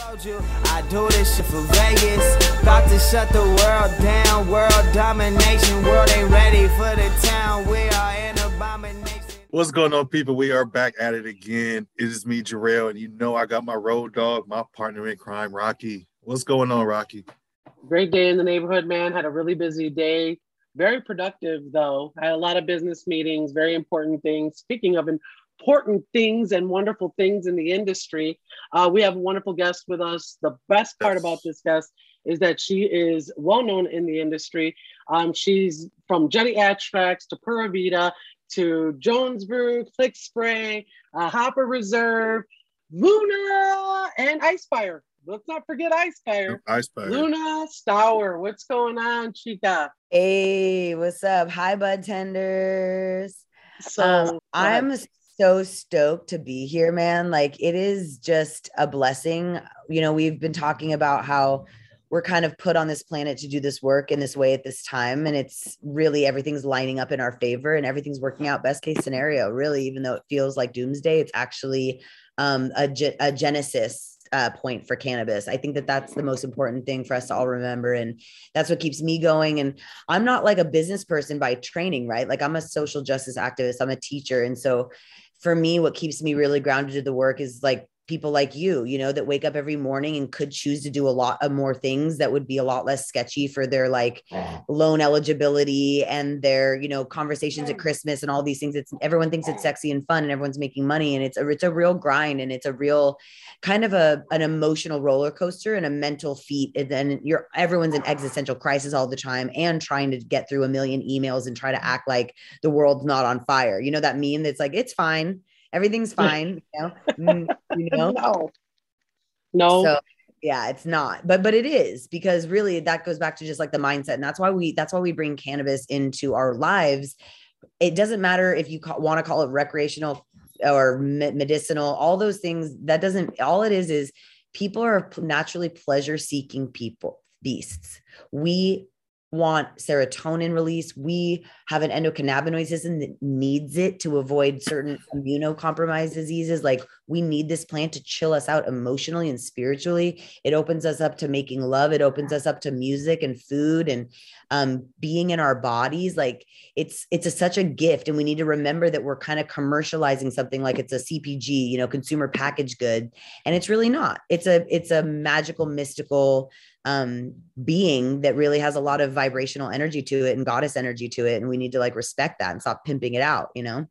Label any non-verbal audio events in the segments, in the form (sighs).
told you I do this shit for Vegas. About to shut the world down. World domination. World ain't ready for the town. We are an abomination. What's going on, people? We are back at it again. It is me, Jarrell, and you know I got my road dog, my partner in crime, Rocky. What's going on, Rocky? Great day in the neighborhood, man. Had a really busy day. Very productive, though. I had a lot of business meetings, very important things. Speaking of important things and wonderful things in the industry, uh, we have a wonderful guest with us. The best part about this guest is that she is well known in the industry. Um, she's from Jetty Extracts to Pura Vida to Jones Brew, Click Spray, uh, Hopper Reserve, Luna, and Ice Icefire. Let's not forget Icefire. Icefire. Luna Stower, what's going on, Chica? Hey, what's up? Hi, bud tenders. So Um, I'm so stoked to be here, man. Like, it is just a blessing. You know, we've been talking about how we're kind of put on this planet to do this work in this way at this time. And it's really everything's lining up in our favor and everything's working out best case scenario, really, even though it feels like doomsday, it's actually um, a, a genesis uh, point for cannabis. I think that that's the most important thing for us to all remember. And that's what keeps me going. And I'm not like a business person by training, right? Like I'm a social justice activist, I'm a teacher. And so for me, what keeps me really grounded to the work is like people like you, you know, that wake up every morning and could choose to do a lot of more things that would be a lot less sketchy for their like loan eligibility and their, you know, conversations at Christmas and all these things. It's everyone thinks it's sexy and fun and everyone's making money and it's a it's a real grind and it's a real kind of a an emotional roller coaster and a mental feat. And then you're everyone's in existential crisis all the time and trying to get through a million emails and try to act like the world's not on fire. You know that meme that's like it's fine everything's fine you know, (laughs) Mm, you know? no, no, so yeah it's not. But but it is because really that goes back to just like the mindset and that's why we that's why we bring cannabis into our lives. It doesn't matter if you want to call it recreational or me- medicinal all those things that doesn't all it is is people are naturally pleasure seeking people beasts. We want serotonin release. We have an endocannabinoid system that needs it to avoid certain immunocompromised diseases. Like we need this plant to chill us out emotionally and spiritually. It opens us up to making love. It opens us up to music and food and um, being in our bodies. Like it's it's a, such a gift, and we need to remember that we're kind of commercializing something like it's a CPG, you know, consumer packaged good, and it's really not. It's a it's a magical, mystical um being that really has a lot of vibrational energy to it and goddess energy to it and we need to like respect that and stop pimping it out you know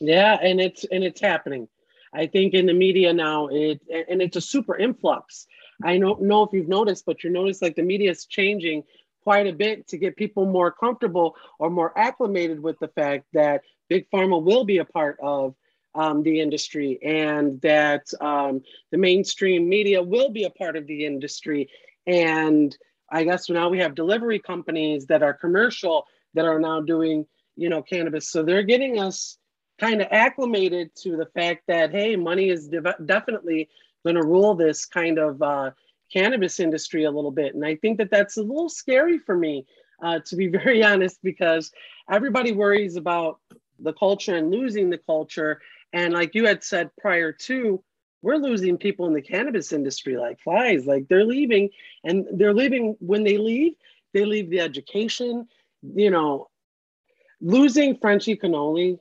yeah, and it's and it's happening. I think in the media now, it and it's a super influx. I don't know if you've noticed, but you notice like the media is changing quite a bit to get people more comfortable or more acclimated with the fact that big pharma will be a part of um, the industry and that um, the mainstream media will be a part of the industry. And I guess now we have delivery companies that are commercial that are now doing, you know, cannabis. So they're getting us kind of acclimated to the fact that hey, money is de- definitely going to rule this kind of uh, cannabis industry a little bit, and I think that that's a little scary for me, uh, to be (laughs) very honest, because everybody worries about the culture and losing the culture, and like you had said prior to. We're losing people in the cannabis industry like flies. Like they're leaving, and they're leaving when they leave. They leave the education. You know, losing Frenchy Cannoli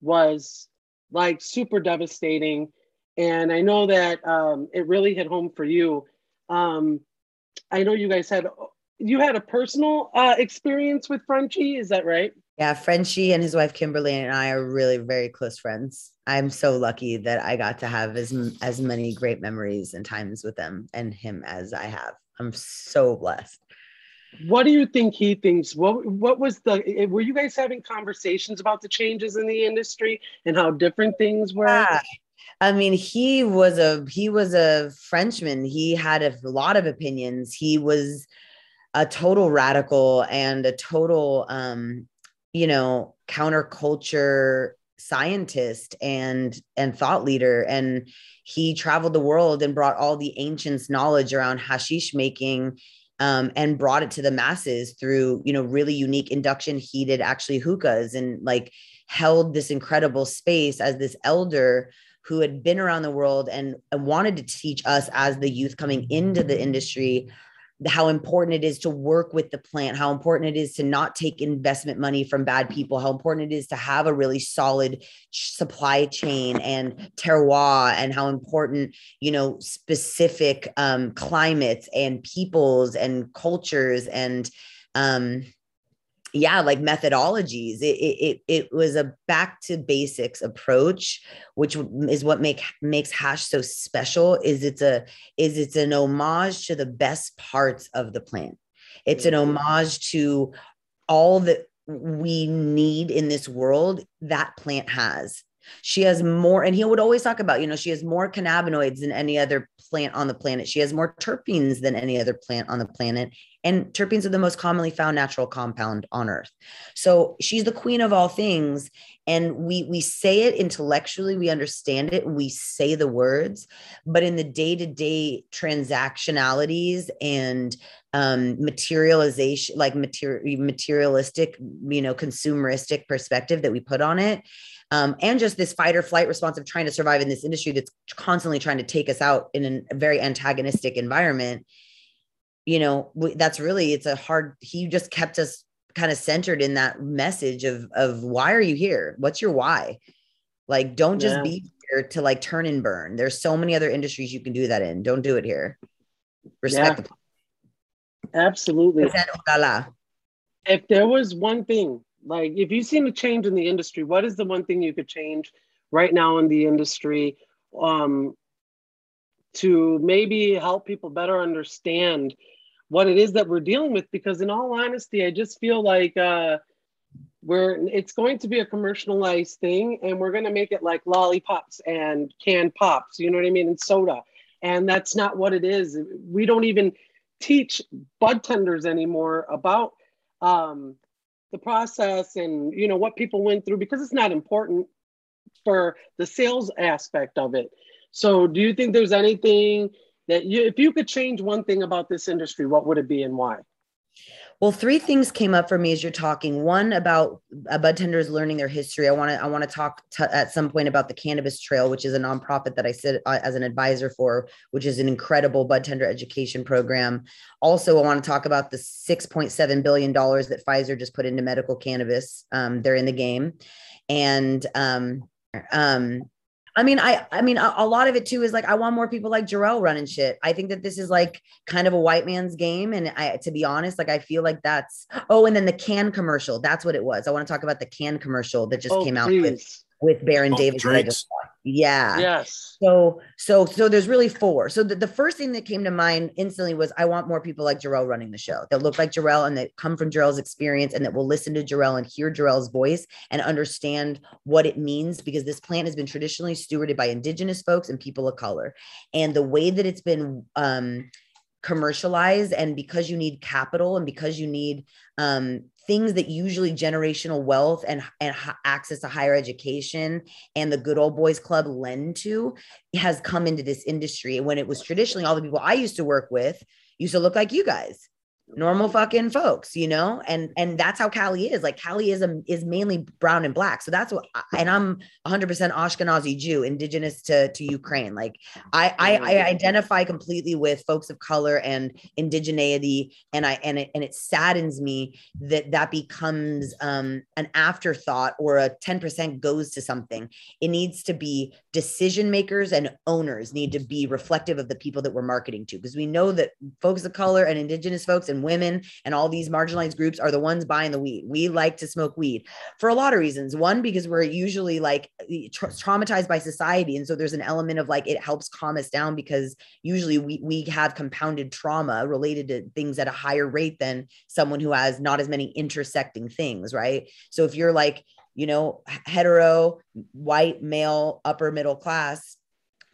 was like super devastating. And I know that um, it really hit home for you. Um, I know you guys had you had a personal uh, experience with Frenchy. Is that right? yeah frenchie and his wife kimberly and i are really very close friends i'm so lucky that i got to have as as many great memories and times with them and him as i have i'm so blessed What do you think he thinks? What what was the? Were you guys having conversations about the changes in the industry and how different things were? Yeah. I mean, he was a he was a Frenchman. He had a lot of opinions. He was a total radical and a total um, you know, counterculture scientist and and thought leader. And he traveled the world and brought all the ancients knowledge around hashish making um, and brought it to the masses through you know really unique induction heated actually hookahs and like held this incredible space as this elder who had been around the world and, and wanted to teach us as the youth coming into the industry how important it is to work with the plant, how important it is to not take investment money from bad people, how important it is to have a really solid supply chain and terroir, and how important, you know, specific um, climates and peoples and cultures and um, yeah like methodologies. It, it it was a back to basics approach which is what make makes hash so special is it's a is it's an homage to the best parts of the plant. It's an mm-hmm. homage to all that we need in this world that plant has she has more, and he would always talk about, you know, she has more cannabinoids than any other plant on the planet. She has more terpenes than any other plant on the planet. And terpenes are the most commonly found natural compound on earth. So she's the queen of all things. And we we say it intellectually, we understand it, we say the words, but in the day-to-day transactionalities and um, materialization, like material materialistic, you know, consumeristic perspective that we put on it, um, and just this fight or flight response of trying to survive in this industry that's constantly trying to take us out in a very antagonistic environment you know that's really it's a hard he just kept us kind of centered in that message of of why are you here? What's your why? Like don't just yeah. be here to like turn and burn. There's so many other industries you can do that in. Don't do it here. Respect yeah. absolutely. If there was one thing like, if you've seen a change in the industry, what is the one thing you could change right now in the industry um, to maybe help people better understand what it is that we're dealing with? Because, in all honesty, I just feel like uh, we're it's going to be a commercialized thing, and we're going to make it like lollipops and canned pops. You know what I mean? And soda, and that's not what it is. We don't even teach bud tenders anymore about um, the process and you know what people went through because it's not important for the sales aspect of it. So do you think there's anything that you if you could change one thing about this industry what would it be and why well, three things came up for me as you're talking. One about uh, bud tenders learning their history. I want to I want to talk at some point about the Cannabis Trail, which is a nonprofit that I sit uh, as an advisor for, which is an incredible bud tender education program. Also, I want to talk about the 6.7 billion dollars that Pfizer just put into medical cannabis. Um, they're in the game, and um, um, I mean, I I mean, a, a, lot of it too is like I want more people like Jarrell running shit. I think that this is like kind of a white man's game, and I, to be honest, like I feel like that's. Oh, and then the Cann commercial. That's what it was. I want to talk about the Cann commercial that just oh, came out with with Baron oh, Davis. Yeah. Yes. So so so there's really four. So the, the first thing that came to mind instantly was I want more people like Jarrell running the show that look like Jarrell and that come from Jarrell's experience and that will listen to Jarrell and hear Jarrell's voice and understand what it means because this plant has been traditionally stewarded by indigenous folks and people of color. And the way that it's been um commercialized and because you need capital and because you need um things that usually generational wealth and, and access to higher education and the good old boys club lend to has come into this industry. And when it was traditionally all the people i used to work with used to look like you guys normal fucking folks, you know, and and that's how Cali is. Like Cali is a, is mainly brown and black, so that's what. I, And I'm 100 percent Ashkenazi Jew, indigenous to to Ukraine. Like I, I I identify completely with folks of color and indigeneity, and I and it and it saddens me that that becomes um an afterthought or a 10 percent goes to something. It needs to be decision makers and owners need to be reflective of the people that we're marketing to because we know that folks of color and indigenous folks and women and all these marginalized groups are the ones buying the weed. We like to smoke weed for a lot of reasons. One, because we're usually like uh, tra- traumatized by society. And so there's an element of like it helps calm us down because usually we, we have compounded trauma related to things at a higher rate than someone who has not as many intersecting things. Right. So if you're like, you know, hetero, white, male, upper middle class,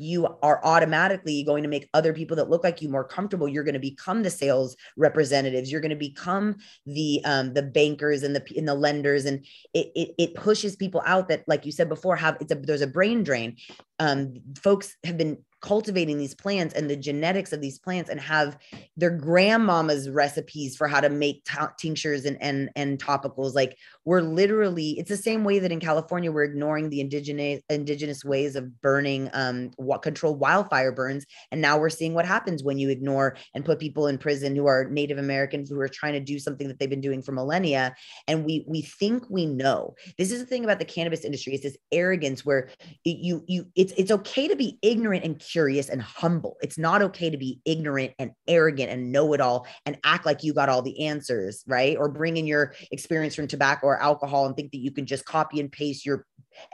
you are automatically going to make other people that look like you more comfortable. You're going to become the sales representatives. You're going to become the um, the bankers and the and the lenders. And it, it, it pushes people out that like you said before have it's a there's a brain drain. Um, folks have been cultivating these plants and the genetics of these plants and have their grandmama's recipes for how to make t- tinctures and, and and topicals. Like we're literally it's the same way that in california we're ignoring the indigenous indigenous ways of burning um what controlled wildfire burns. And now we're seeing what happens when you ignore and put people in prison who are native americans who are trying to do something that they've been doing for millennia. And we we think we know. This is the thing about the cannabis industry. Is this arrogance where you you it's it's okay to be ignorant and curious and humble. It's not okay to be ignorant and arrogant and know it all and act like you got all the answers right? Or bring in your experience from tobacco or alcohol and think that you can just copy and paste your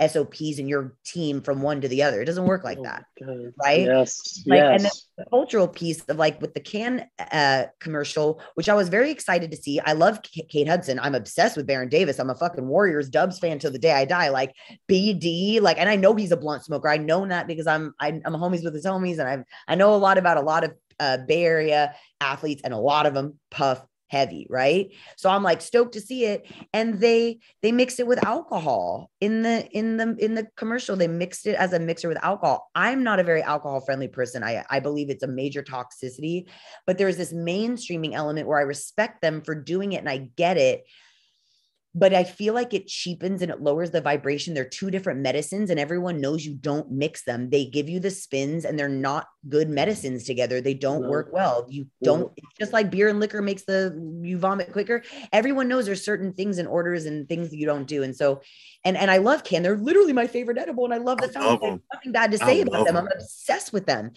SOPs and your team from one to the other. It doesn't work like Oh, that, God. right? Yes. Like, yes. and then the cultural piece of like with the can uh, commercial, which I was very excited to see. I love K- Kate Hudson. I'm obsessed with Baron Davis. I'm a fucking Warriors Dubs fan till the day I die. Like BD, like, and I know he's a blunt smoker. I know that because I'm I'm, I'm homies with his homies, and I I know a lot about a lot of uh, Bay Area athletes, and a lot of them puff heavy right? So i'm like stoked to see it. And they they mix it with alcohol in the in the in the commercial. They mixed it as a mixer with alcohol. I'm not a very alcohol friendly person. I i believe it's a major toxicity. But there's this mainstreaming element where i respect them for doing it and i get it but I feel like it cheapens and it lowers the vibration. They're two different medicines, and everyone knows you don't mix them. They give you the spins, and they're not good mm-hmm. medicines together. They don't No. work well. You don't. Mm-hmm. It's just like beer and liquor makes the you vomit quicker. Everyone knows there's certain things and orders and things that you don't do. And so, and and I love Cann. They're literally my favorite edible, and I love the I sound. love them. Nothing bad to say about love them. I'm obsessed with them.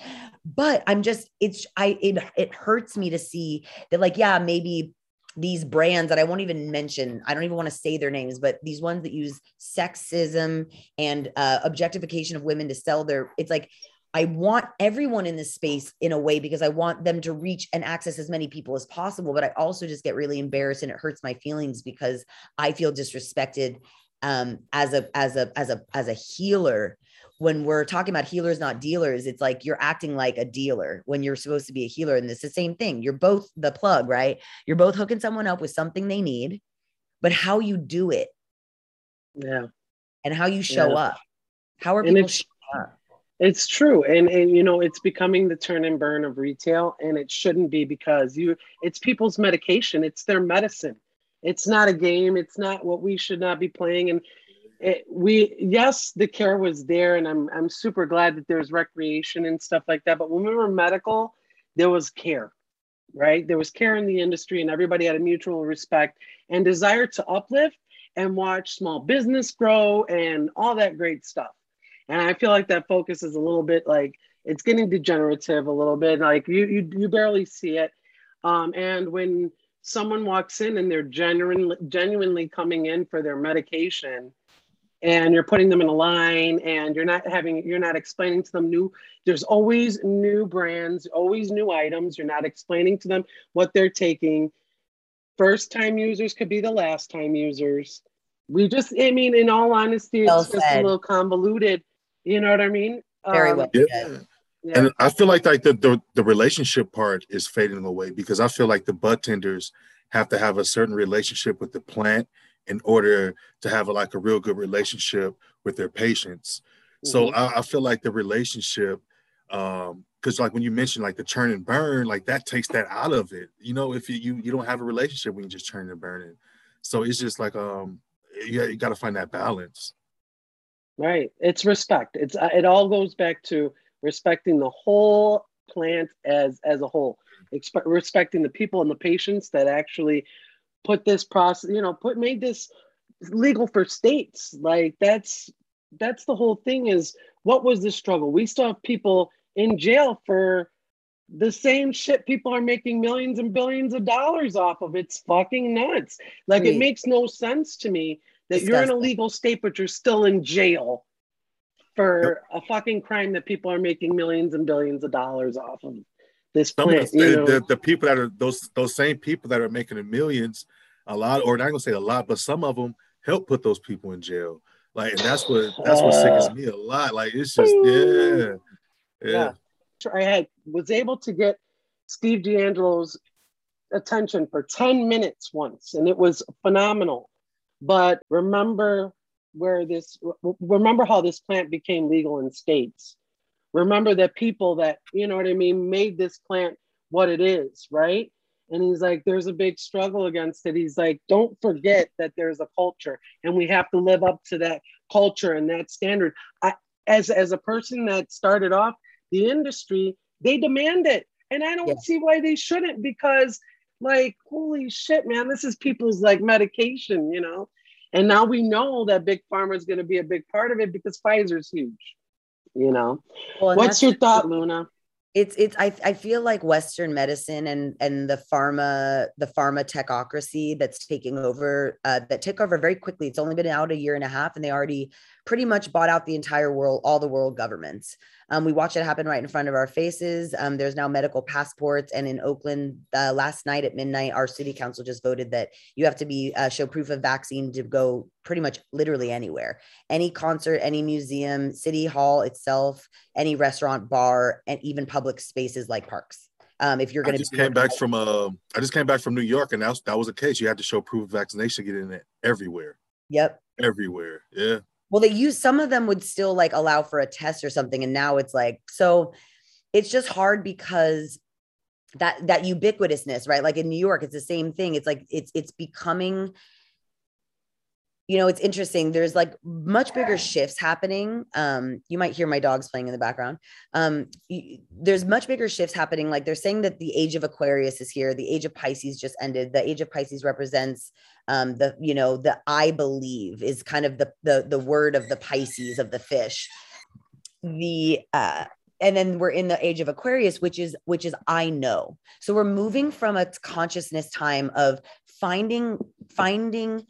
But I'm just. It's I. It it hurts me to see that. Like, yeah, maybe these brands that I won't even mention, I don't even want to say their names, but these ones that use sexism and uh, objectification of women to sell their, it's like, I want everyone in this space in a way because I want them to reach and access as many people as possible. But I also just get really embarrassed and it hurts my feelings because I feel disrespected um, as a as a as a as a healer when we're talking about healers, not dealers, it's like you're acting like a dealer when you're supposed to be a healer. And it's the same thing. You're both the plug, right? You're both hooking someone up with something they need, but how you do it yeah. and how you show Yeah. up. How are And people? it's up? It's true. And and you know, it's becoming the turn and burn of retail and it shouldn't be because you it's people's medication, it's their medicine. It's not a game, it's not what we should not be playing and it, we yes, the care was there and I'm I'm super glad that there's recreation and stuff like that, but when we were medical, there was care. Right? There was care in the industry and everybody had a mutual respect and desire to uplift and watch small business grow and all that great stuff. And I feel like that focus is a little bit like it's getting degenerative a little bit. Like you you you barely see it. Um, and when someone walks in and they're genuinely genuinely coming in for their medication and you're putting them in a line and you're not having you're not explaining to them new there's always new brands always new items you're not explaining to them what they're taking first time users could be the last time users we just i mean in all honesty it's Well just a little convoluted you know what i mean Very Um, well. Yeah. yeah. And I feel like like the, the the relationship part is fading away because I feel like the bud tenders have to have a certain relationship with the plant in order to have a, like a real good relationship with their patients. So Mhm. I, I feel like the relationship, um, because like when you mentioned like the churn and burn, like that takes that out of it. You know, if you you, you don't have a relationship when you just churn and burn it. So it's just like um you, you got to find that balance. Right. It's respect. It's uh, it all goes back to respecting the whole plant as as a whole. Expe- respecting the people and the patients that actually put this process, you know, put made this legal for states. Like that's that's the whole thing is what was the struggle? We still have people in jail for the same shit people are making millions and billions of dollars off of. It's fucking nuts. Like it makes no sense to me that you're in a legal state, but you're still in jail for a fucking crime that people are making millions and billions of dollars off of this plant. of the, You know? the, the people that are those those same people that are making the millions, a lot, or not gonna say a lot, but some of them help put those people in jail. Like, and that's what that's what sickens (sighs) me a lot. Like, it's just yeah, yeah. Yeah. I had was able to get Steve DeAngelo's attention for 10 minutes once, and it was phenomenal. But remember where this remember how this plant became legal in states remember the people that you know what I mean made this plant what it is, right? And he's like, there's a big struggle against it. He's like, don't forget that there's a culture and we have to live up to that culture and that standard. I, as, as a person that started off the industry, they demand it. And I don't yeah. see why they shouldn't because, like, holy shit, man, this is people's like medication, you know? And now we know that big pharma is going to be a big part of it because Pfizer's huge, you know? Well, What's your thought, Luna? it's it's I, I feel like western medicine and and the pharma the pharma technocracy that's taking over uh, that took over very quickly it's only been out a year and a half and they already pretty much bought out the entire world all the world governments um, we watch it happen right in front of our faces. Um, there's now medical passports, and in Oakland uh, last night at midnight, our city council just voted that you have to be uh, show proof of vaccine to go pretty much literally anywhere, any concert, any museum, city hall itself, any restaurant, bar, and even public spaces like parks. Um, if you're going to just came back from uh, I just came back from New York, and that was, that was the case. You had to show proof of vaccination to get in it everywhere. Yep. Everywhere. Yeah well they use some of them would still like allow for a test or something and now it's like so it's just hard because that that ubiquitousness right? Like in new york it's the same thing. It's like it's it's becoming you know it's interesting. There's like much bigger shifts happening. Um you might hear my dogs playing in the background. Um there's much bigger shifts happening. Like they're saying that the age of aquarius is here. The age of pisces just ended. The age of pisces represents um the you know the i believe is kind of the the the word of the pisces of the fish. The uh and then we're in the age of aquarius which is which is i know. So we're moving from a consciousness time of finding finding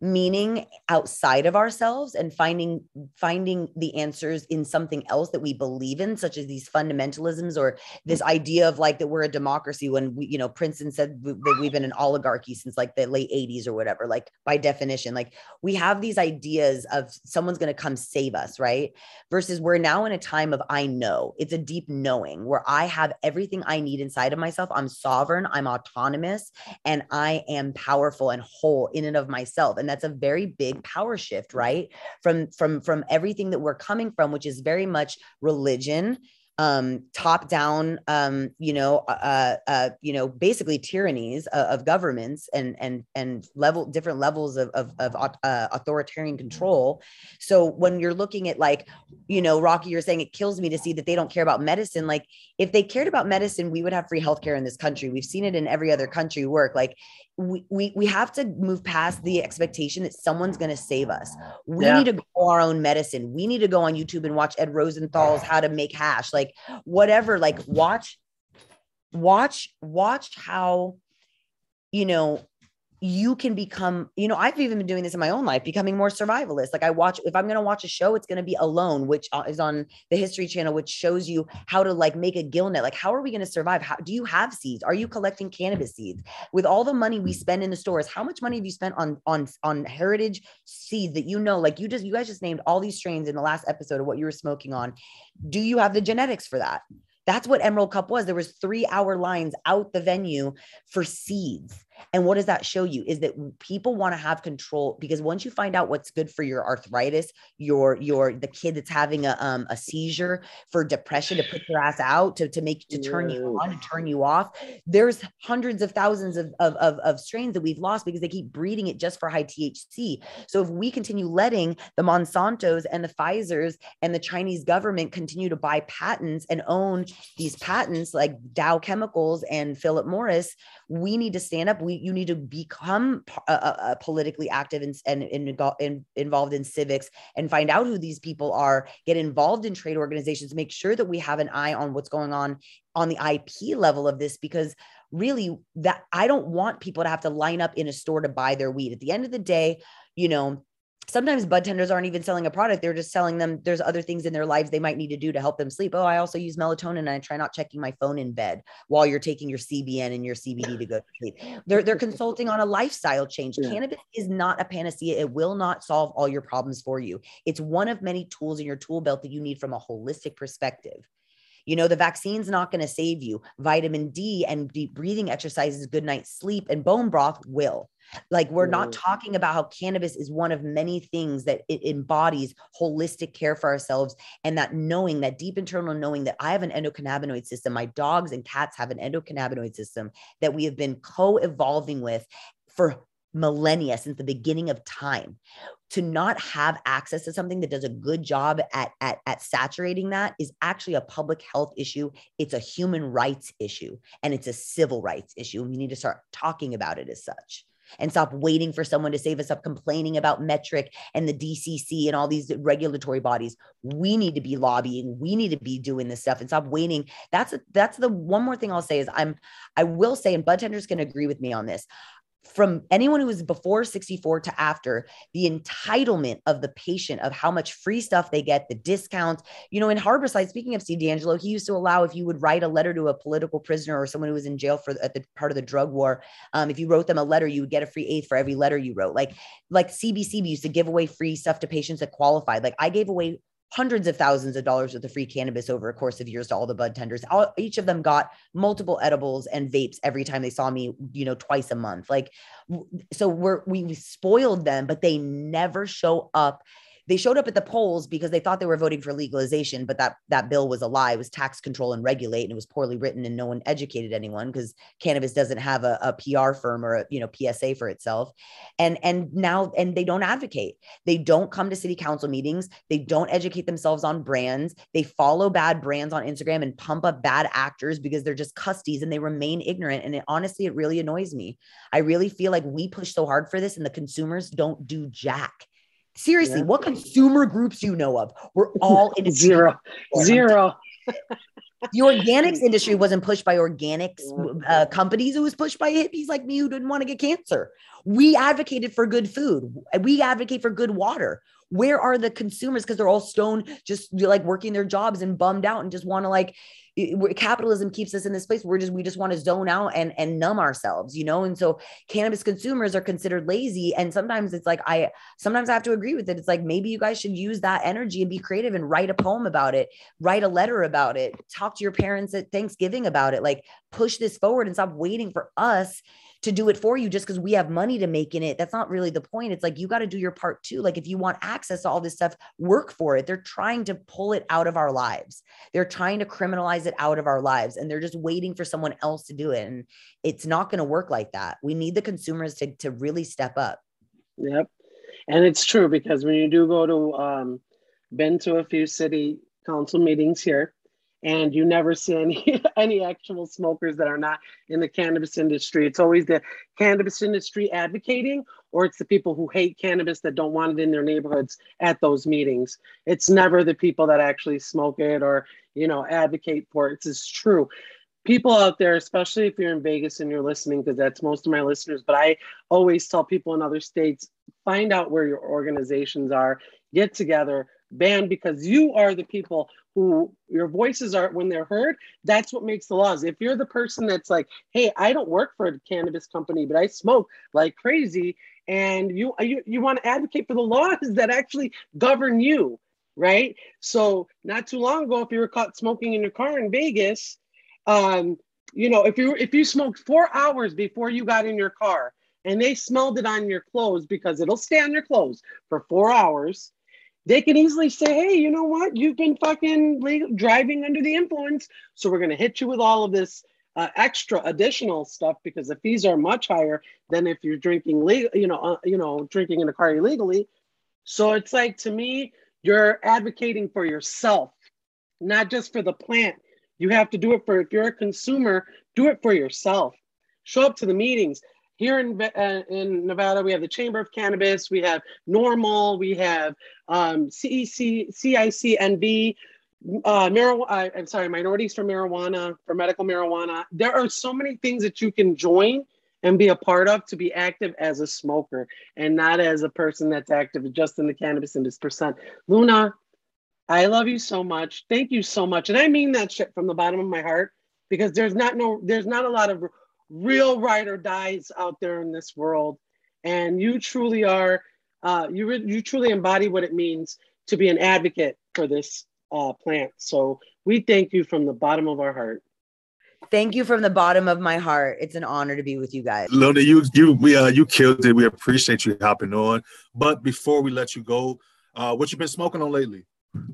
meaning outside of ourselves and finding finding the answers in something else that we believe in such as these fundamentalisms or this mm-hmm. idea of like that we're a democracy when we you know princeton said that we've been an oligarchy since like the late 80s or whatever like by definition. Like we have these ideas of someone's going to come save us right? Versus we're now in a time of i know. It's a deep knowing where i have everything i need inside of myself. I'm sovereign i'm autonomous and i am powerful and whole in and of myself. And that's a very big power shift right from from from everything that we're coming from which is very much religion um, top down, um, you know, uh, uh, uh, you know, basically tyrannies of, of, governments and and and level different levels of of, of uh, authoritarian control. So when you're looking at like, you know, Rocky, you're saying it kills me to see that they don't care about medicine. Like, if they cared about medicine, we would have free healthcare in this country. We've seen it in every other country work. Like, we, we, we have to move past the expectation that someone's going to save us. We yeah. need to grow our own medicine. We need to go on YouTube and watch Ed Rosenthal's How to Make Hash, like whatever. Like watch, watch, watch how, you know, you can become you know i've even been doing this in my own life becoming more survivalist. Like i watch if i'm going to watch a show it's going to be alone which uh, is on the history channel which shows you how to like make a gill net. Like how are we going to survive? How do you have seeds? Are you collecting cannabis seeds? With all the money we spend in the stores how much money have you spent on on on heritage seeds that you know? Like you just you guys just named all these strains in the last episode of what you were smoking on. Do you have the genetics for that? That's what Emerald Cup was. There was three hour lines out the venue for seeds. And what does that show you is that people want to have control because once you find out what's good for your arthritis, your your the kid that's having a um, a seizure for depression to put your ass out to, to make to turn you on to turn you off, there's hundreds of thousands of, of, of, of strains that we've lost because they keep breeding it just for high THC. So if we continue letting the Monsantos and the Pfizer's and the Chinese government continue to buy patents and own these patents like Dow Chemicals and Philip Morris, we need to stand up. We you need to become uh, uh, uh, politically active and, and, and, involved in civics and find out who these people are. Get involved in trade organizations. Make sure that we have an eye on what's going on on the IP level of this because really that I don't want people to have to line up in a store to buy their weed. At the end of the day, you know, sometimes bud tenders aren't even selling a product they're just selling them there's other things in their lives they might need to do to help them sleep oh i also use melatonin and i try not checking my phone in bed while you're taking your cbn and your cbd to go to sleep they're, they're consulting on a lifestyle change yeah. cannabis is not a panacea it will not solve all your problems for you it's one of many tools in your tool belt that you need from a holistic perspective You know, the vaccine's not going to save you. Vitamin D and deep breathing exercises, good night's sleep, and bone broth will. Like, we're not talking about how cannabis is one of many things that it embodies holistic care for ourselves. And that knowing, that deep internal knowing that I have an endocannabinoid system, my dogs and cats have an endocannabinoid system that we have been co evolving with for millennia since the beginning of time to not have access to something that does a good job at, at, at saturating that is actually a public health issue. It's a human rights issue and it's a civil rights issue. And we need to start talking about it as such and stop waiting for someone to save us up complaining about METRC and the DCC and all these regulatory bodies. We need to be lobbying. We need to be doing this stuff and stop waiting. That's a, that's the one more thing I'll say is I'm I will say and bud tenders can agree with me on this from anyone who was before 64 to after the entitlement of the patient of how much free stuff they get the discounts. You know in harborside speaking of c DeAngelo he used to allow if you would write a letter to a political prisoner or someone who was in jail for at the part of the drug war um, if you wrote them a letter you would get a free eighth for every letter you wrote. Like like cbcb used to give away free stuff to patients that qualified. Like i gave away hundreds of thousands of dollars worth of free cannabis over a course of years to all the bud tenders. All, each of them got multiple edibles and vapes every time they saw me, you know, twice a month. Like, so we're, we spoiled them, but they never show up they showed up at the polls because they thought they were voting for legalization, but that that bill was a lie. It was tax control and regulate, and it was poorly written, and no one educated anyone because cannabis doesn't have a, a PR firm or a you know PSA for itself. And and now and they don't advocate. They don't come to city council meetings. They don't educate themselves on brands. They follow bad brands on Instagram and pump up bad actors because they're just custies and they remain ignorant. And it, honestly, it really annoys me. I really feel like we push so hard for this, and the consumers don't do jack. Seriously, yeah. what consumer groups do you know of? We're all (laughs) in zero, zero. the organics industry wasn't pushed by organics uh, companies. It was pushed by hippies like me who didn't want to get cancer. We advocated for good food. We advocate for good water. Where are the consumers? Because they're all stone, just like working their jobs and bummed out and just want to like capitalism keeps us in this place we're just we just want to zone out and and numb ourselves you know? And so cannabis consumers are considered lazy and sometimes it's like i sometimes i have to agree with it. It's like maybe you guys should use that energy and be creative and write a poem about it write a letter about it talk to your parents at thanksgiving about it like push this forward and stop waiting for us to do it for you just because we have money to make in it. That's not really the point. It's like you got to do your part too. Like if you want access to all this stuff, work for it. They're trying to pull it out of our lives. They're trying to criminalize it out of our lives and they're just waiting for someone else to do it. And it's not going to work like that. We need the consumers to, to really step up. Yep. And it's true because when you do go to, um, been to a few city council meetings here, and you never see any (laughs) any actual smokers that are not in the cannabis industry. It's always the cannabis industry advocating, or it's the people who hate cannabis that don't want it in their neighborhoods at those meetings. It's never the people that actually smoke it or you know advocate for it. It's true. People out there, especially if you're in Vegas and you're listening, because that's most of my listeners, but I always tell people in other states find out where your organizations are, get together, band because you are the people who your voices are when they're heard that's what makes the laws. If you're the person that's like hey i don't work for a cannabis company but i smoke like crazy and you you, you want to advocate for the laws (laughs) that actually govern you right? So not too long ago if you were caught smoking in your car in vegas um you know if you if you smoked four hours before you got in your car and they smelled it on your clothes because it'll stay on your clothes for four hours they can easily say, hey, you know what? You've been fucking legal, driving under the influence. So we're going to hit you with all of this uh, extra additional stuff because the fees are much higher than if you're drinking legal, you know, uh, you know, drinking in a car illegally. So it's like to me, you're advocating for yourself, not just for the plant. You have to do it for if you're a consumer, do it for yourself. Show up to the meetings here in, uh, in Nevada, we have the Chamber of Cannabis, we have NORML, we have um, CEC, CICNB, uh, marijuana, I'm sorry, Minorities for Marijuana, for medical marijuana. There are so many things that you can join and be a part of to be active as a smoker and not as a person that's active just in the cannabis industry percent. Luna, I love you so much. Thank you so much. And I mean that shit from the bottom of my heart because there's not no there's not a lot of real ride or dies out there in this world. And you truly are, uh, you, re- you truly embody what it means to be an advocate for this uh, plant. So We thank you from the bottom of our heart. Thank you from the bottom of my heart. It's an honor to be with you guys. Luna, you you we uh you killed it. We appreciate you hopping on. But before we let you go, uh, what you been smoking on lately?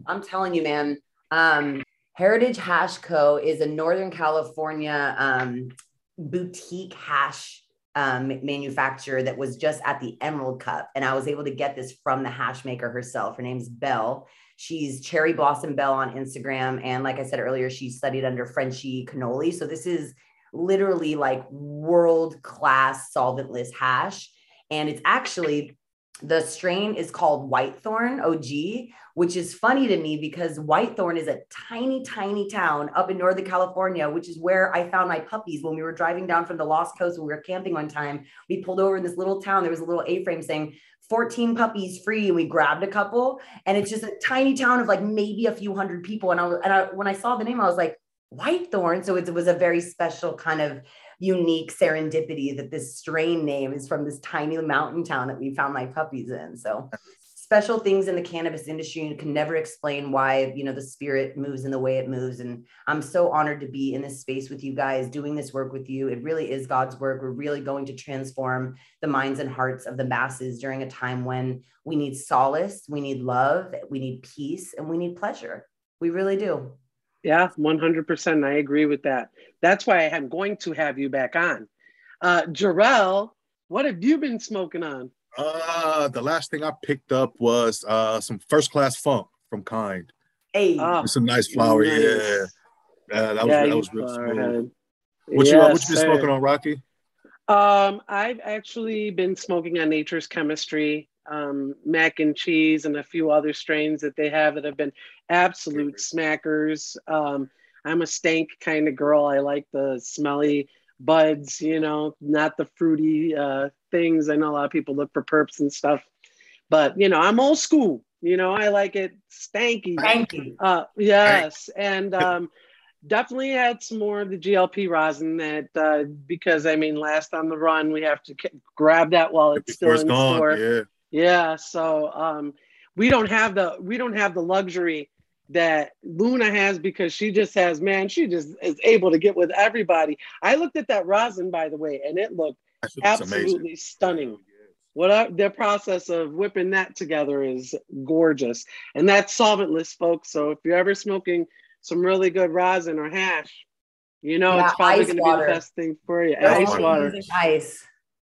I'm telling you, man. Um, Heritage Hash Co. is a Northern California um, boutique hash um, manufacturer that was just at the Emerald Cup. And I was able to get this from the hash maker herself. Her name's Belle. She's Cherry Blossom Belle on Instagram. And like I said earlier, she studied under Frenchy Cannoli. So this is literally like world class solventless hash. And it's actually the strain is called Whitethorn OG, which is funny to me because Whitethorn is a tiny, tiny town up in Northern California, which is where I found my puppies when we were driving down from the Lost Coast. When we were camping one time, we pulled over in this little town. There was a little A frame saying 14 puppies free, and we grabbed a couple. And it's just a tiny town of like maybe a few hundred people. And I and I, when I saw the name, I was like, Whitethorn. So it was a very special kind of unique serendipity that this strain name is from this tiny mountain town that we found my puppies in. So special things in the cannabis industry you can never explain why you know the spirit moves in the way it moves and i'm so honored to be in this space with you guys doing this work with you it really is god's work we're really going to transform the minds and hearts of the masses during a time when we need solace we need love we need peace and we need pleasure we really do yeah, 100%. I agree with that. That's why I'm going to have you back on. Uh, Jarrell, what have you been smoking on? Uh, the last thing I picked up was uh some first class funk from Kind. hey Oh, some nice flower, nice. yeah. Uh, that was Yeah, that was real far smooth. ahead. What you uh, what you been smoking on, Rocky? Um, I've actually been smoking on Nature's Chemistry, um, mac and cheese, and a few other strains that they have that have been absolute smackers. Um, I'm a stank kind of girl. I like the smelly buds, you know, not the fruity uh, things. I know a lot of people look for perps and stuff, but you know, I'm old school. You know, I like it stanky. thank you Uh, yes, and um, definitely had some more of the GLP rosin that uh, because I mean, last on the run, we have to c- grab that while it's Before still it's in gone, store. yeah. Yeah, so um, we don't have the we don't have the luxury that Luna has because she just has man, she just is able to get with everybody. I looked at that rosin by the way, and it looked That amazing. absolutely stunning. What I, their process of whipping that together is gorgeous, and that's solventless, folks. So if you're ever smoking some really good rosin or hash, you know Yeah, it's probably going to be the best thing for you. Ice Ice water. water, ice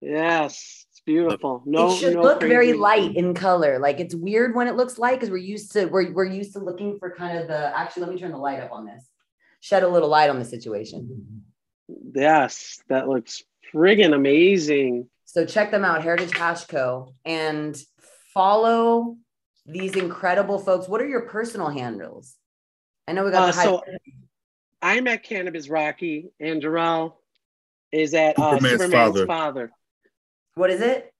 yes, it's beautiful. No, it should no look very light in color. Like it's weird when it looks light because we're used to we're we're used to looking for kind of the actually let me turn the light up on this. Shed a little light on the situation. Yes, that looks friggin' amazing. So check them out, Heritage Hash Co. And follow these incredible folks. What are your personal handles? I know we got Uh, the high so I'm at Cannabis Rocky, and Jarrell is at uh, Superman's Superman's father. father. what is it?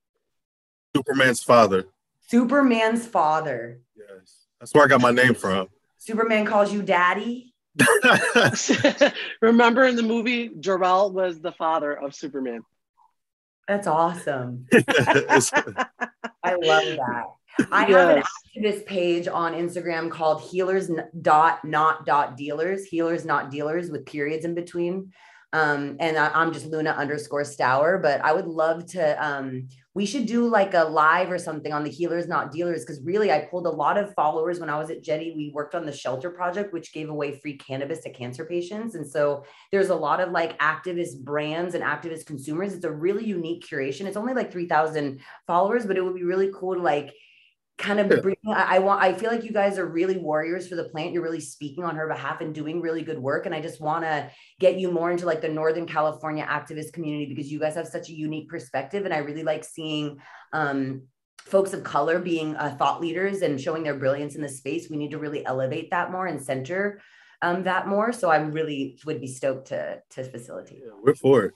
Superman's father. Superman's father. Yes. That's where I got my name from. Superman calls you daddy. (laughs) (laughs) Remember in the movie, Jarrell was the father of Superman. That's awesome. (laughs) I love that. I have an activist page on Instagram called healers dot not dot dealers, healers not dealers with periods in between. Um, and I, I'm just Luna underscore Stower, but I would love to. Um, we should do like a live or something on the healers not dealers because really I pulled a lot of followers when I was at Jetty. We worked on the shelter project, which gave away free cannabis to cancer patients, and so there's a lot of like activist brands and activist consumers. It's a really unique curation. It's only like three thousand followers, but it would be really cool to like kind of Yeah. bring I, I want I feel like you guys are really warriors for the plant. You're really speaking on her behalf and doing really good work. And I just want to get you more into like the Northern California activist community because you guys have such a unique perspective. And I really like seeing um folks of color being uh, thought leaders and showing their brilliance in the space. We need to really elevate that more and center um, that more. So I'm really would be stoked to to facilitate. We're for it.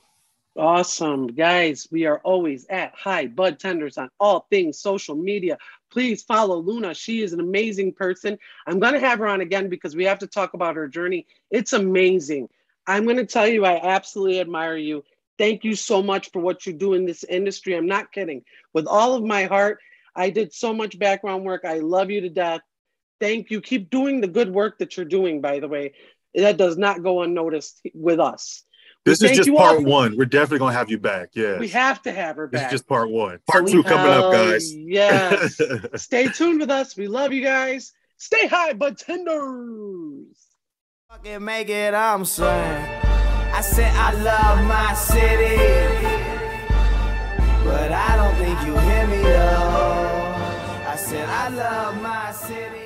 Awesome. Guys, we are always at High Bud Tenders on all things social media. Please follow Luna. She is an amazing person. I'm going to have her on again because we have to talk about her journey. It's amazing. I'm going to tell you, I absolutely admire you. Thank you so much for what you do in this industry. I'm not kidding. With all of my heart, I did so much background work. I love you to death. Thank you. Keep doing the good work that you're doing, by the way. That does not go unnoticed with us. This is just part all. one. We're definitely gonna have you back. Yeah, we have to have her back. This is just part one. Part so two coming up, oh, guys. Yes. (laughs) Stay tuned with us. We love you guys. Stay high, but tenders. Fucking make it. I'm saying. I said I love my city, but I don't think you hear me though. I said I love my city.